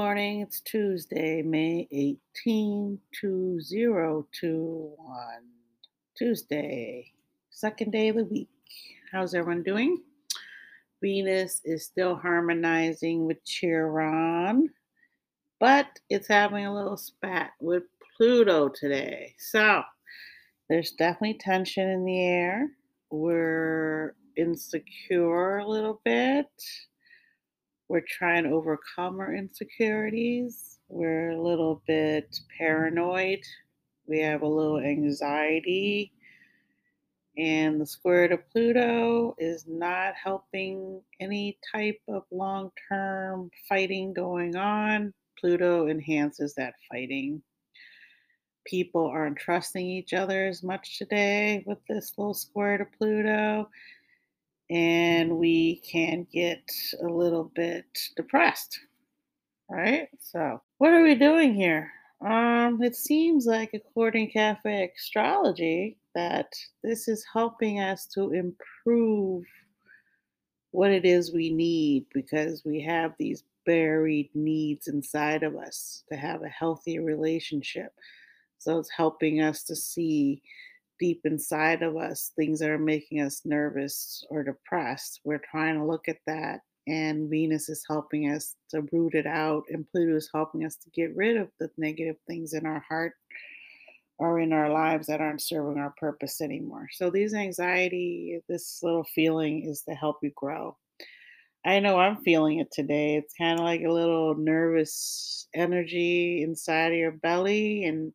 Morning. It's Tuesday, May 18, 2021. Tuesday, second day of the week. How's everyone doing? Venus is still harmonizing with Chiron, but it's having a little spat with Pluto today. So there's definitely tension in the air. We're insecure a little bit we're trying to overcome our insecurities. We're a little bit paranoid. We have a little anxiety. And the square of Pluto is not helping any type of long term fighting going on. Pluto enhances that fighting. People aren't trusting each other as much today with this little square of Pluto and we can get a little bit depressed, right? So, what are we doing here? Um, it seems like, according to Cafe Astrology, that this is helping us to improve what it is we need because we have these buried needs inside of us to have a healthy relationship. So, it's helping us to see deep inside of us, things that are making us nervous or depressed. We're trying to look at that, and Venus is helping us to root it out, and Pluto is helping us to get rid of the negative things in our heart or in our lives that aren't serving our purpose anymore. So, these anxiety, this little feeling is to help you grow. I know I'm feeling it today. It's kind of like a little nervous energy inside of your belly and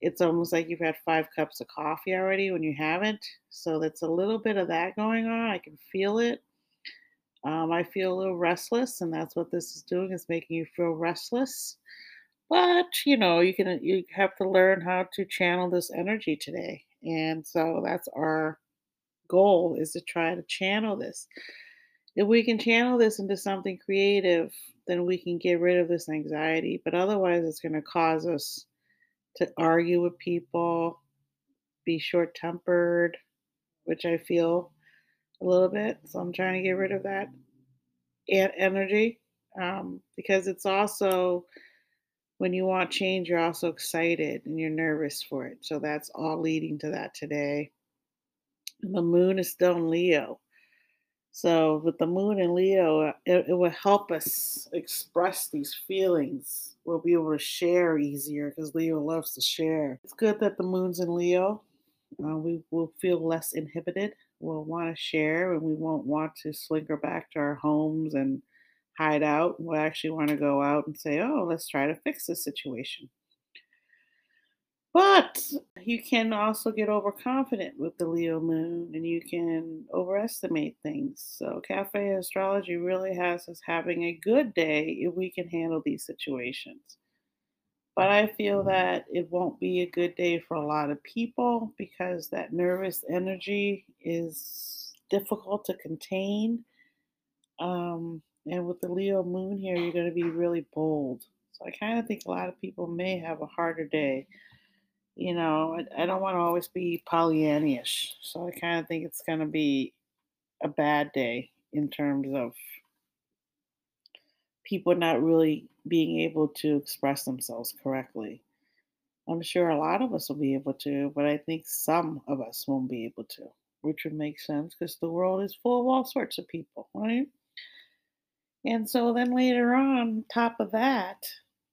it's almost like you've had five cups of coffee already when you haven't. So that's a little bit of that going on. I can feel it. Um, I feel a little restless, and that's what this is doing is making you feel restless. But you know, you can you have to learn how to channel this energy today, and so that's our goal is to try to channel this. If we can channel this into something creative, then we can get rid of this anxiety. But otherwise, it's going to cause us to argue with people, be short tempered, which I feel a little bit. So I'm trying to get rid of that energy um, because it's also when you want change, you're also excited and you're nervous for it. So that's all leading to that today. The moon is still in Leo. So, with the moon in Leo, uh, it, it will help us express these feelings. We'll be able to share easier because Leo loves to share. It's good that the moon's in Leo. Uh, we will feel less inhibited. We'll want to share and we won't want to slinker back to our homes and hide out. We'll actually want to go out and say, oh, let's try to fix this situation. But you can also get overconfident with the Leo moon and you can overestimate things. So, Cafe Astrology really has us having a good day if we can handle these situations. But I feel that it won't be a good day for a lot of people because that nervous energy is difficult to contain. Um, and with the Leo moon here, you're going to be really bold. So, I kind of think a lot of people may have a harder day you know, I, I don't want to always be Pollyannish. So I kind of think it's going to be a bad day in terms of people not really being able to express themselves correctly. I'm sure a lot of us will be able to, but I think some of us won't be able to, which would make sense because the world is full of all sorts of people, right? And so then later on, top of that,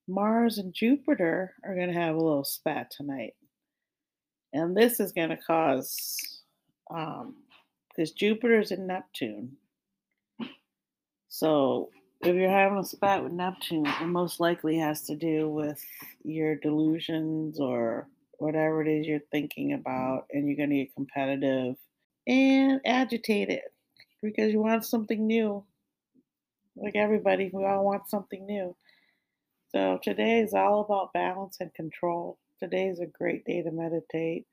Mars and Jupiter are going to have a little spat tonight. And this is going to cause, um, because Jupiter's in Neptune. So if you're having a spat with Neptune, it most likely has to do with your delusions or whatever it is you're thinking about, and you're going to get competitive and agitated because you want something new. Like everybody, we all want something new. So today is all about balance and control. Today is a great day to meditate.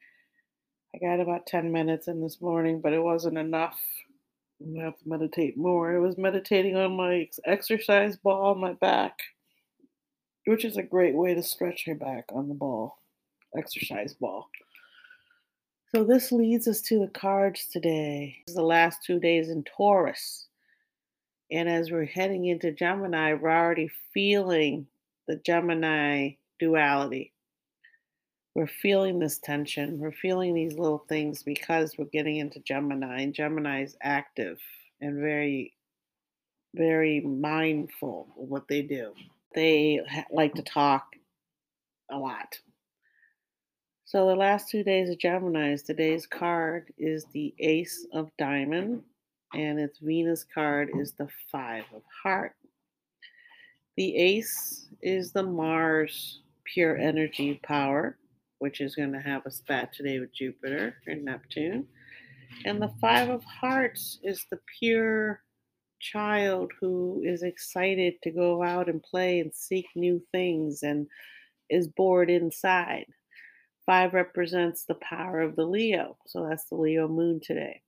I got about 10 minutes in this morning, but it wasn't enough. I'm gonna have to meditate more. I was meditating on my exercise ball on my back, which is a great way to stretch your back on the ball, exercise ball. So this leads us to the cards today. This is the last two days in Taurus. And as we're heading into Gemini, we're already feeling the Gemini duality. We're feeling this tension. We're feeling these little things because we're getting into Gemini, and Gemini is active and very, very mindful of what they do. They like to talk a lot. So the last two days of Gemini's, today's card is the Ace of Diamond, and its Venus card is the Five of Heart. The Ace is the Mars pure energy power, which is going to have a spat today with Jupiter and Neptune. And the Five of Hearts is the pure child who is excited to go out and play and seek new things and is bored inside. Five represents the power of the Leo. So that's the Leo moon today.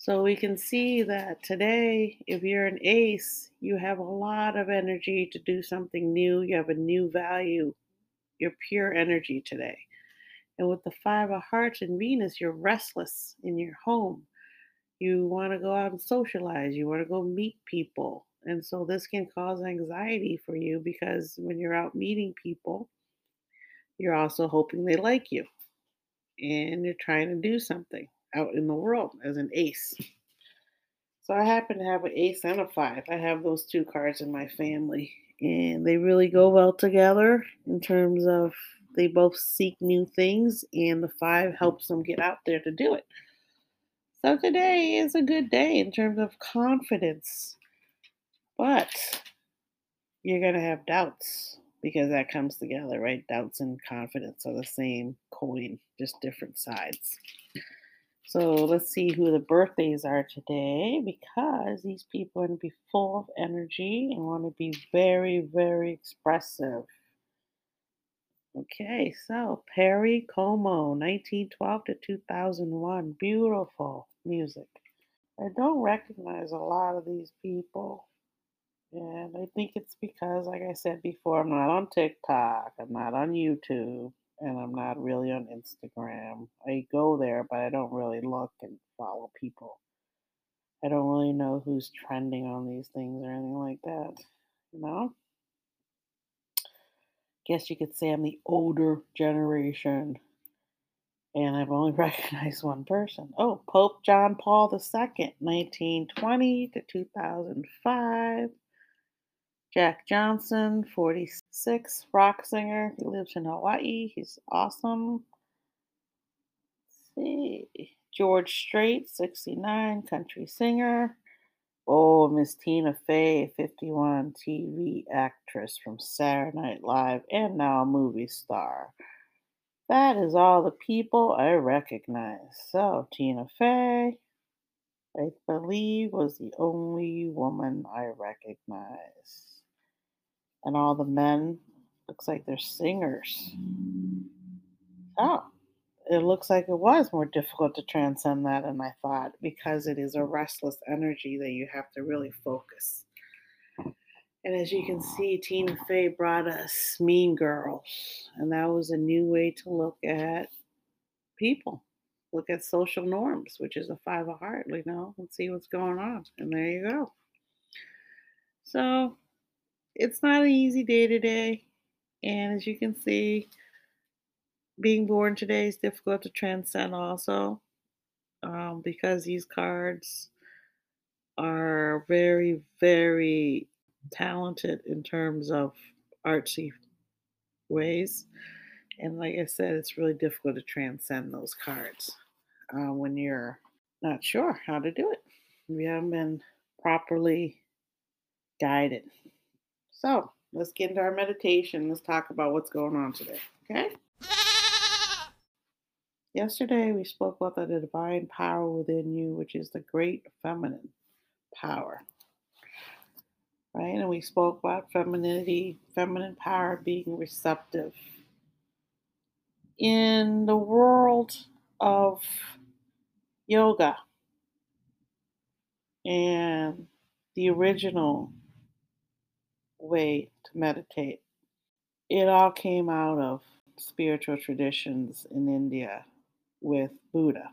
So we can see that today, if you're an ace, you have a lot of energy to do something new. You have a new value. You're pure energy today. And with the Five of Hearts and Venus, you're restless in your home. You want to go out and socialize. You want to go meet people. And so this can cause anxiety for you because when you're out meeting people, you're also hoping they like you and you're trying to do something out in the world as an ace. So I happen to have an ace and a five. I have those two cards in my family, and they really go well together in terms of they both seek new things, and the five helps them get out there to do it. So today is a good day in terms of confidence, but you're going to have doubts because that comes together, right? Doubts and confidence are the same coin, just different sides. So let's see who the birthdays are today because these people are going to be full of energy and want to be very, very expressive. Okay, so Perry Como, 1912 to 2001. Beautiful music. I don't recognize a lot of these people. And I think it's because, like I said before, I'm not on TikTok, I'm not on YouTube, and I'm not really on Instagram. I go there, but I don't really look and follow people. I don't really know who's trending on these things or anything like that. You know? Guess you could say I'm the older generation. And I've only recognized one person. Oh, Pope John Paul II, 1920 to 2005. Jack Johnson, 46, rock singer. He lives in Hawaii. He's awesome. Let's see. George Strait, 69, country singer. Oh, Miss Tina Fey, 51, TV actress from Saturday Night Live and now a movie star. That is all the people I recognize. So, Tina Fey, I believe, was the only woman I recognize and all the men looks like they're singers. Hmm. Oh, it looks like it was more difficult to transcend that than I thought because it is a restless energy that you have to really focus. And as you can see, Tina Fey brought us Mean Girls, and that was a new way to look at people, look at social norms, which is a five of heart, you know, and see what's going on. And there you go. So it's not an easy day today. And as you can see, being born today is difficult to transcend also um, because these cards are very, very talented in terms of artsy ways. And like I said, it's really difficult to transcend those cards uh, when you're not sure how to do it. We haven't been properly guided. So let's get into our meditation. Let's talk about what's going on today. Okay? Yesterday we spoke about the divine power within you, which is the great feminine power. Right? And we spoke about femininity, feminine power being receptive. In the world of yoga and the original way to meditate. It all came out of spiritual traditions in India with Buddha.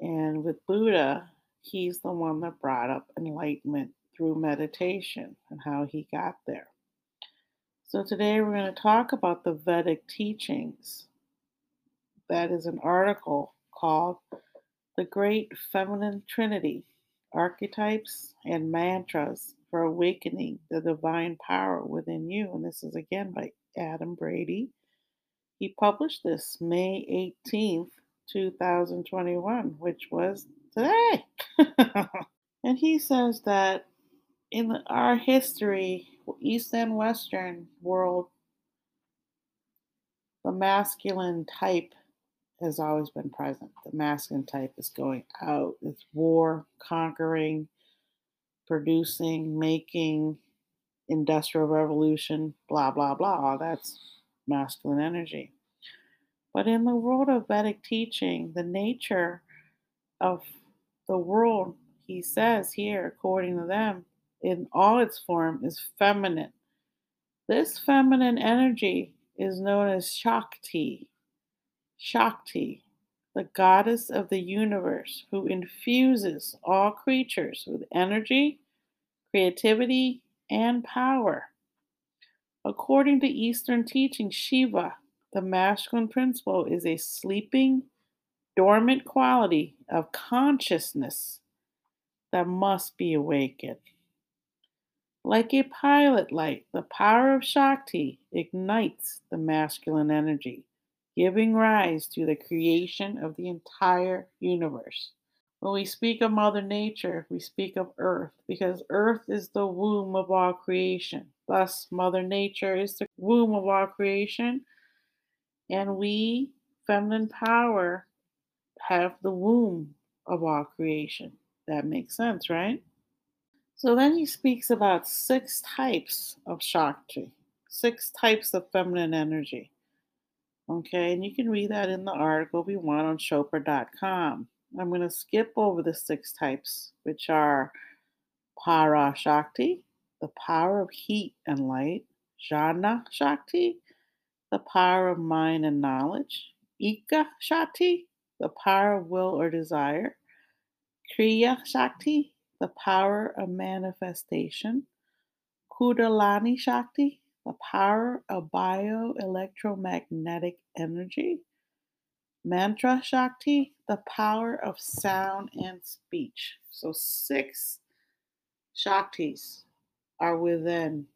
And with Buddha, he's the one that brought up enlightenment through meditation and how he got there. So today we're going to talk about the Vedic teachings. That is an article called The Great Feminine Trinity Archetypes and Mantras for Awakening the Divine Power Within You. And this is again by Adam Brady. He published this May 18th, 2021, which was today. and he says that in our history, East and Western world, the masculine type has always been present. The masculine type is going out, it's war, conquering, producing, making, industrial revolution, blah, blah, blah. That's masculine energy. But in the world of Vedic teaching, the nature of the world, he says here, according to them, in all its form, is feminine. This feminine energy is known as Shakti. Shakti, the goddess of the universe, who infuses all creatures with energy, creativity, and power. According to Eastern teaching, Shiva, the masculine principle, is a sleeping, dormant quality of consciousness that must be awakened. Like a pilot light, the power of Shakti ignites the masculine energy, giving rise to the creation of the entire universe. When we speak of Mother Nature, we speak of Earth because Earth is the womb of all creation. Thus, Mother Nature is the womb of all creation, and we, feminine power, have the womb of all creation. That makes sense, right? So then he speaks about six types of Shakti, six types of feminine energy. Okay, and you can read that in the article we want on Chopra.com. I'm going to skip over the six types, which are Para Shakti, the power of heat and light, Jnana Shakti, the power of mind and knowledge, Ika Shakti, the power of will or desire, Kriya Shakti, the power of manifestation, Kundalini Shakti, the power of bioelectromagnetic energy, Mantra Shakti, the power of sound and speech. So, six Shaktis are within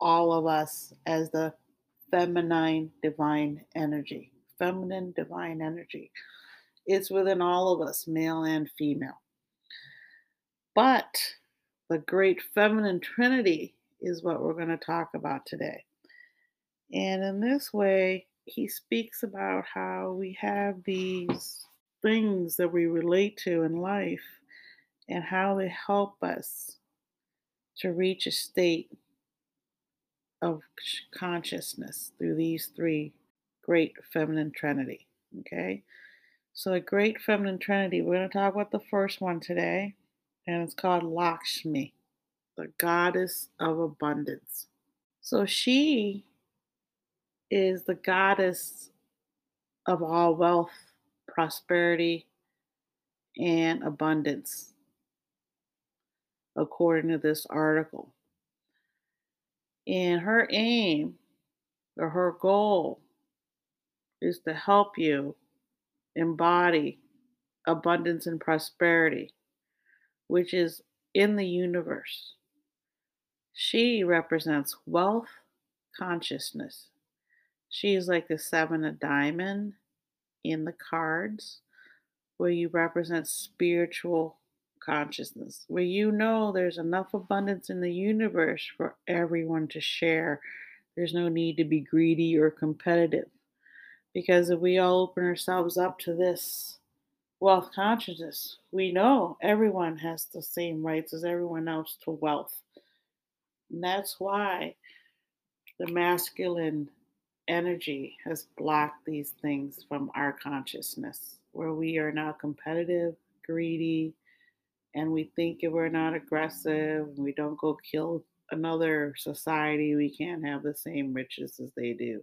all of us as the feminine divine energy. Feminine divine energy. It's within all of us, male and female. But the great feminine trinity is what we're going to talk about today. And in this way, he speaks about how we have these things that we relate to in life and how they help us to reach a state of consciousness through these three great feminine trinity. Okay? So, the great feminine trinity, we're going to talk about the first one today, and it's called Lakshmi, the goddess of abundance. So, she is the goddess of all wealth, prosperity, and abundance, according to this article. And her aim or her goal is to help you embody abundance and prosperity, which is in the universe. She represents wealth consciousness She's like the seven of diamond in the cards, where you represent spiritual consciousness, where you know there's enough abundance in the universe for everyone to share. There's no need to be greedy or competitive. Because if we all open ourselves up to this wealth consciousness, we know everyone has the same rights as everyone else to wealth. And that's why the masculine energy has blocked these things from our consciousness, where we are now competitive, greedy, and we think if we're not aggressive, we don't go kill another society, we can't have the same riches as they do.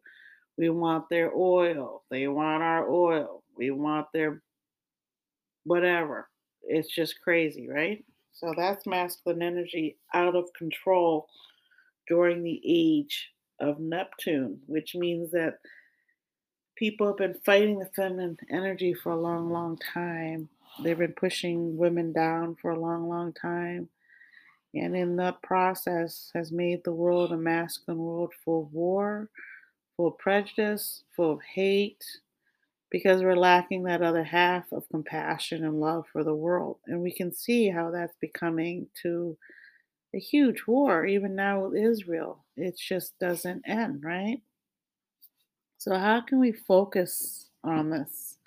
We want their oil, they want our oil, we want their whatever. it's just crazy, right? So that's masculine energy out of control during the age of Neptune, which means that people have been fighting the feminine energy for a long, long time. They've been pushing women down for a long, long time. And in that process has made the world a masculine world full of war, full of prejudice, full of hate, because we're lacking that other half of compassion and love for the world. And we can see how that's becoming to a huge war, even now with Israel. It just doesn't end, right? So, how can we focus on this?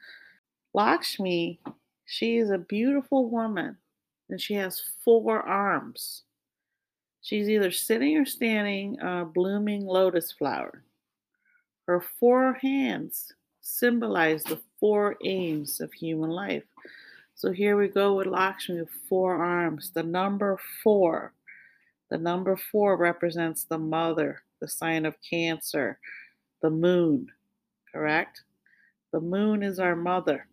Lakshmi, she is a beautiful woman and she has four arms. She's either sitting or standing on a blooming lotus flower. Her four hands symbolize the four aims of human life. So here we go with Lakshmi four arms. The number four. The number four represents the mother, the sign of Cancer, the moon, correct? The moon is our mother.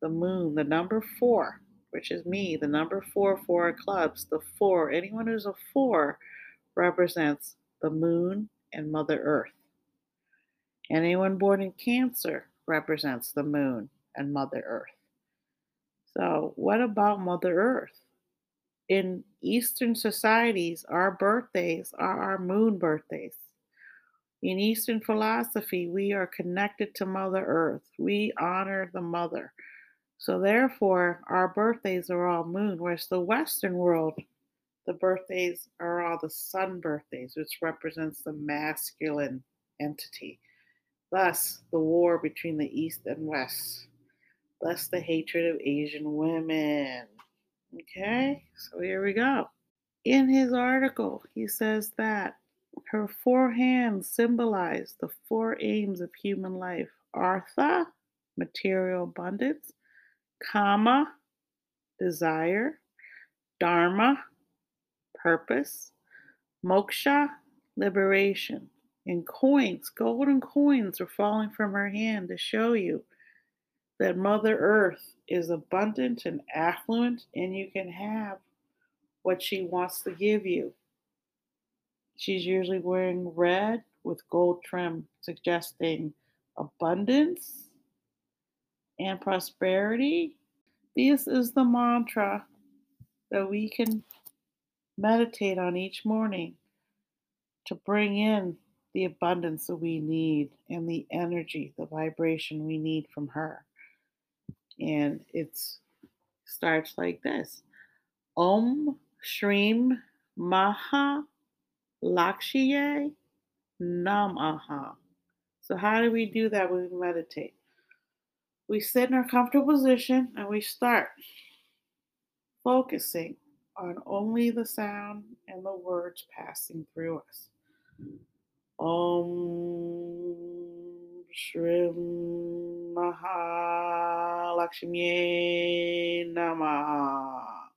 The moon, the number four, which is me, the number four, four clubs, the four, anyone who's a four represents the moon and Mother Earth. Anyone born in Cancer represents the moon and Mother Earth. So, what about Mother Earth? In Eastern societies, our birthdays are our moon birthdays. In Eastern philosophy, we are connected to Mother Earth. We honor the Mother. So, therefore, our birthdays are all moon, whereas the Western world, the birthdays are all the sun birthdays, which represents the masculine entity. Thus, the war between the East and West. Thus, the hatred of Asian women. Okay, so here we go. In his article, he says that her four hands symbolize the four aims of human life Artha, material abundance, Kama, desire, Dharma, purpose, Moksha, liberation, and coins, golden coins, are falling from her hand to show you that Mother Earth is abundant and affluent, and you can have what she wants to give you. She's usually wearing red with gold trim, suggesting abundance and prosperity. This is the mantra that we can meditate on each morning to bring in the abundance that we need and the energy, the vibration we need from her. And it starts like this Om Shrim Maha Lakshiye Namaha. So, how do we do that when we meditate? We sit in our comfortable position and we start focusing on only the sound and the words passing through us. Om Shrim Mahalakshmi Namaha.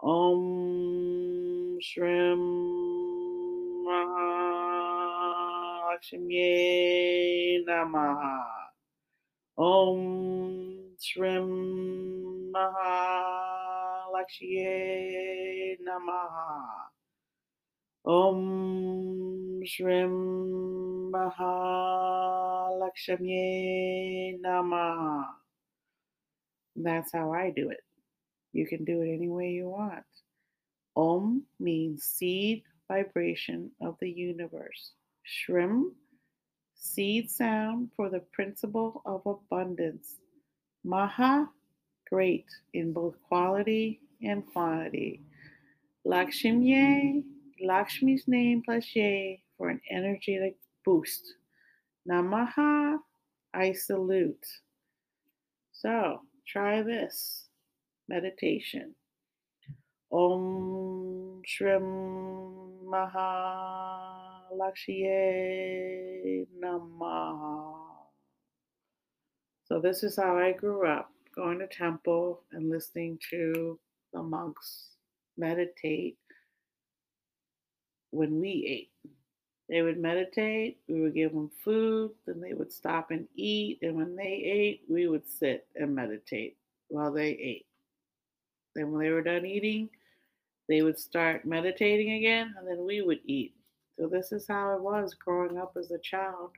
Om Shrim Mahalakshmi Namaha. Om Shrim Mahalakshmi Namaha. Om Shrim Mahalakshmi Namaha. That's how I do it. You can do it any way you want. Om means seed vibration of the universe. Shrim, seed sound for the principle of abundance. Maha, great in both quality and quantity. Lakshmi, Lakshmi's name plus Ye for an energetic boost. Namaha, I salute. So try this meditation. Om Shrim Maha Lakshmi Namaha. So this is how I grew up, going to temple and listening to the monks meditate when we ate. They would meditate, we would give them food, then they would stop and eat, and when they ate, we would sit and meditate while they ate. Then when they were done eating, they would start meditating again, and then we would eat. So this is how it was growing up as a child.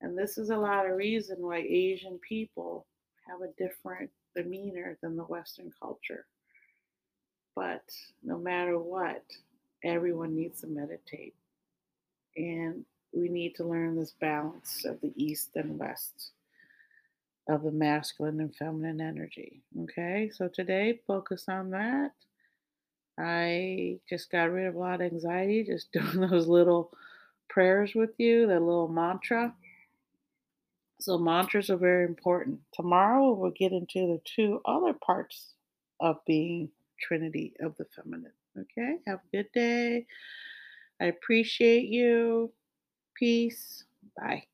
And this is a lot of reason why Asian people have a different demeanor than the Western culture. But no matter what, everyone needs to meditate. And we need to learn this balance of the East and West, of the masculine and feminine energy. Okay, so today, focus on that. I just got rid of a lot of anxiety just doing those little prayers with you, that little mantra. So, mantras are very important. Tomorrow, we'll get into the two other parts of being Trinity of the Feminine. Okay, have a good day. I appreciate you. Peace. Bye.